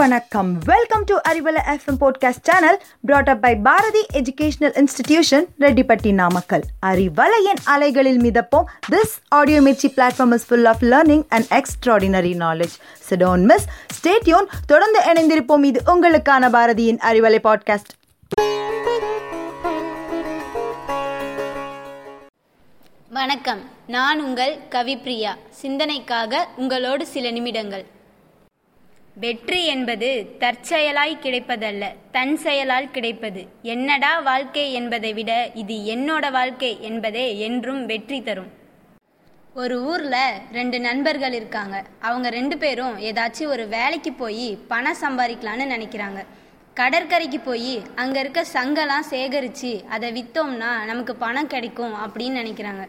வணக்கம். Welcome to Arivalai FM podcast channel brought up by Bharathi educational institution Rettipatti Namakkal அறிவலையின் அலைகளில் மிதப்போம். This audio Mirchi platform is full of learning and extraordinary knowledge so don't miss stay tuned தொடர்ந்து இணைந்திருப்போம். இது உங்களுக்கான பாரதியின் Arivalai podcast வணக்கம். நான் உங்கள் கவிப்ரியா. சிந்தனைக்காக உங்களோடு சில நிமிடங்கள். வெற்றி என்பது தற்செயலாய் கிடைப்பதல்ல தன் செயலால் கிடைப்பது. என்னடா வாழ்க்கை என்பதை விட இது என்னோட வாழ்க்கை என்பதே என்றும் வெற்றி தரும். ஒரு ஊர்ல ரெண்டு நண்பர்கள் இருக்காங்க. அவங்க ரெண்டு பேரும் ஏதாச்சும் ஒரு வேலைக்கு போய் பணம் சம்பாதிக்கலான்னு நினைக்கிறாங்க. கடற்கரைக்கு போய் அங்க இருக்க சங்கெல்லாம் சேகரிச்சு அதை வித்தோம்னா நமக்கு பணம் கிடைக்கும் அப்படின்னு நினைக்கிறாங்க.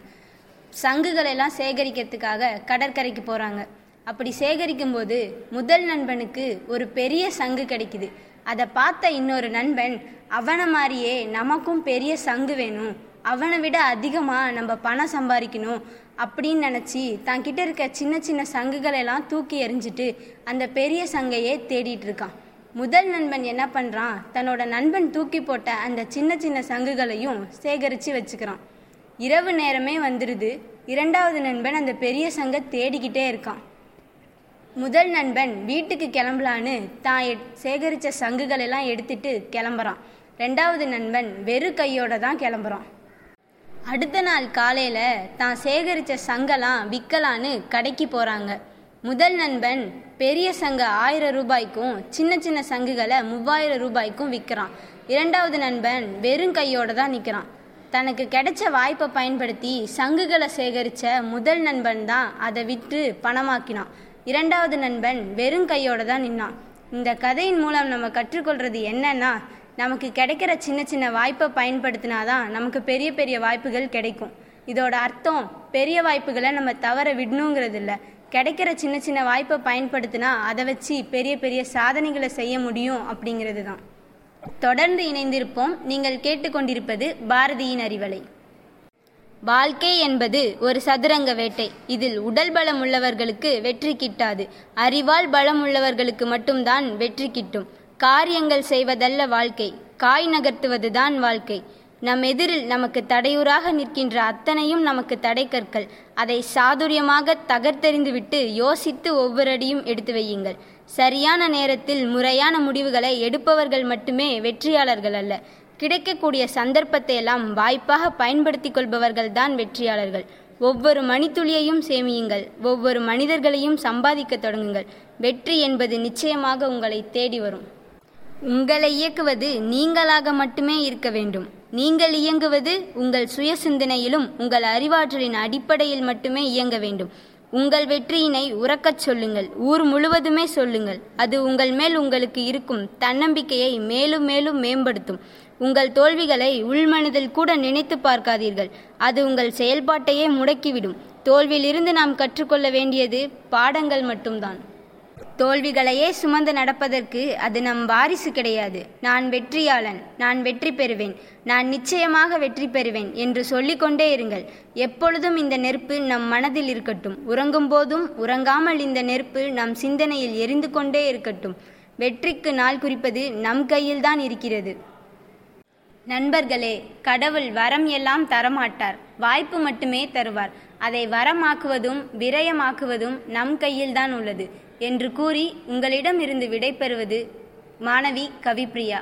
சங்குகளெல்லாம் சேகரிக்கிறதுக்காக கடற்கரைக்கு போறாங்க. அப்படி சேகரிக்கும் போது முதல் நண்பனுக்கு ஒரு பெரிய சங்கு கிடைக்குது. அதை பார்த்த இன்னொரு நண்பன் அவனை மாதிரியே நமக்கும் பெரிய சங்கு வேணும். அவனை விட அதிகமாக நம்ம பணம் சம்பாதிக்கணும். அப்படின்னு நினச்சி தான் கிட்ட இருக்க சின்ன சின்ன சங்குகளெல்லாம் தூக்கி எறிஞ்சிட்டு அந்த பெரிய சங்கையே தேடிட்டு இருக்கான். முதல் நண்பன் என்ன பண்ணுறான் தன்னோட நண்பன் தூக்கி போட்ட அந்த சின்ன சின்ன சங்குகளையும் சேகரித்து வச்சுக்கிறான். இரவு நேரமே வந்துடுது இரண்டாவது நண்பன் அந்த பெரிய சங்கை தேடிக்கிட்டே இருக்கான். முதல் நண்பன் வீட்டுக்கு கிளம்பலான்னு தான் எட்- சேகரித்த சங்குகள் எல்லாம் எடுத்துட்டு கிளம்புறான். ரெண்டாவது நண்பன் வெறு கையோட தான் கிளம்புறான். அடுத்த நாள் காலையில் தான் சேகரித்த சங்கெல்லாம் விற்கலான்னு கடைக்கு போகிறாங்க முதல் நண்பன் பெரிய சங்க ஆயிரம் ரூபாய்க்கும் சின்ன சின்ன சங்குகளை மூவாயிரம் ரூபாய்க்கும் விற்கிறான் இரண்டாவது நண்பன் வெறும் கையோட தான் நிற்கிறான் தனக்கு கிடைச்ச வாய்ப்பை பயன்படுத்தி சங்குகளை சேகரித்த முதல் நண்பன் தான் அதை விற்று பணமாக்கினான். இரண்டாவது நண்பன் வெறும் கையோட தான் நின்னான். இந்த கதையின் மூலம் நம்ம கற்றுக்கொள்றது என்னன்னா நமக்கு கிடைக்கிற சின்ன சின்ன வாய்ப்பை பயன்படுத்தினாதான் நமக்கு பெரிய பெரிய வாய்ப்புகள் கிடைக்கும். இதோட அர்த்தம் பெரிய வாய்ப்புகளை நம்ம தவற விடணுங்கிறது இல்லை கிடைக்கிற சின்ன சின்ன வாய்ப்பை பயன்படுத்தினா அதை வச்சு பெரிய பெரிய சாதனைகளை செய்ய முடியும் அப்படிங்கிறது தான் தொடர்ந்து இணைந்திருப்போம். நீங்கள் கேட்டுக்கொண்டிருப்பது பாரதியின் அறிவலை. வாழ்க்கை என்பது ஒரு சதுரங்க வேட்டை. இதில் உடல் பலம் உள்ளவர்களுக்கு வெற்றி கிட்டாது. அறிவால் பலம் உள்ளவர்களுக்கு மட்டும்தான் வெற்றி கிட்டும். காரியங்கள் செய்வதல்ல வாழ்க்கை. காய் நகர்த்துவதுதான் வாழ்க்கை. நம் எதிரில் நமக்கு தடையூறாக நிற்கின்ற அத்தனையும் நமக்கு தடை கற்கள். அதை சாதுரியமாக தகர்த்தெறிந்துவிட்டு யோசித்து ஒவ்வொரு அடியும் எடுத்து வையுங்கள். சரியான நேரத்தில் முறையான முடிவுகளை எடுப்பவர்கள் மட்டுமே வெற்றியாளர்கள் அல்ல. கிடைக்கக்கூடிய சந்தர்ப்பத்தை எல்லாம் வாய்ப்பாக பயன்படுத்தி கொள்பவர்கள் தான் வெற்றியாளர்கள். ஒவ்வொரு மணித்துளியையும் சேமியுங்கள். ஒவ்வொரு மனிதர்களையும் சம்பாதிக்க தொடங்குங்கள். வெற்றி என்பது நிச்சயமாக உங்களை தேடி வரும். உங்களை இயக்குவது நீங்களாக மட்டுமே இருக்க வேண்டும். நீங்கள் இயங்குவது உங்கள் சுய சிந்தனையிலும் உங்கள் அறிவாற்றலின் அடிப்படையில் மட்டுமே இயங்க வேண்டும். உங்கள் வெற்றியினை உறக்கச் சொல்லுங்கள். ஊர் முழுவதுமே சொல்லுங்கள். அது உங்கள் மேல் உங்களுக்கு இருக்கும் தன்னம்பிக்கையை மேலும் மேலும் மேம்படுத்தும். உங்கள் தோல்விகளை உள்மனதில் கூட நினைத்து பார்க்காதீர்கள். அது உங்கள் செயல்பாட்டையே முடக்கிவிடும். தோல்வியிலிருந்து நாம் கற்றுக்கொள்ள வேண்டியது பாடங்கள் மட்டும்தான். தோல்விகளையே சுமந்து நடப்பதற்கு அது நம் வாரிசு கிடையாது. நான் வெற்றியாளன் நான் வெற்றி பெறுவேன் நான் நிச்சயமாக வெற்றி பெறுவேன் என்று சொல்லிக்கொண்டே இருங்கள். எப்பொழுதும் இந்த நெருப்பு நம் மனதில் இருக்கட்டும். உறங்கும் போதும் உறங்காமல் இந்த நெருப்பு நம் சிந்தனையில் எரிந்து கொண்டே இருக்கட்டும். வெற்றிக்கு நாள் குறிப்பது நம் கையில்தான் இருக்கிறது. நண்பர்களே கடவுள் வரம் எல்லாம் தரமாட்டார். வாய்ப்பு மட்டுமே தருவார். அதை வரமாக்குவதும் விரயமாக்குவதும் நம் கையில்தான் உள்ளது என்று கூறி உங்களிடம் இருந்து விடைபெறுவது மாணவி கவிப்ரியா.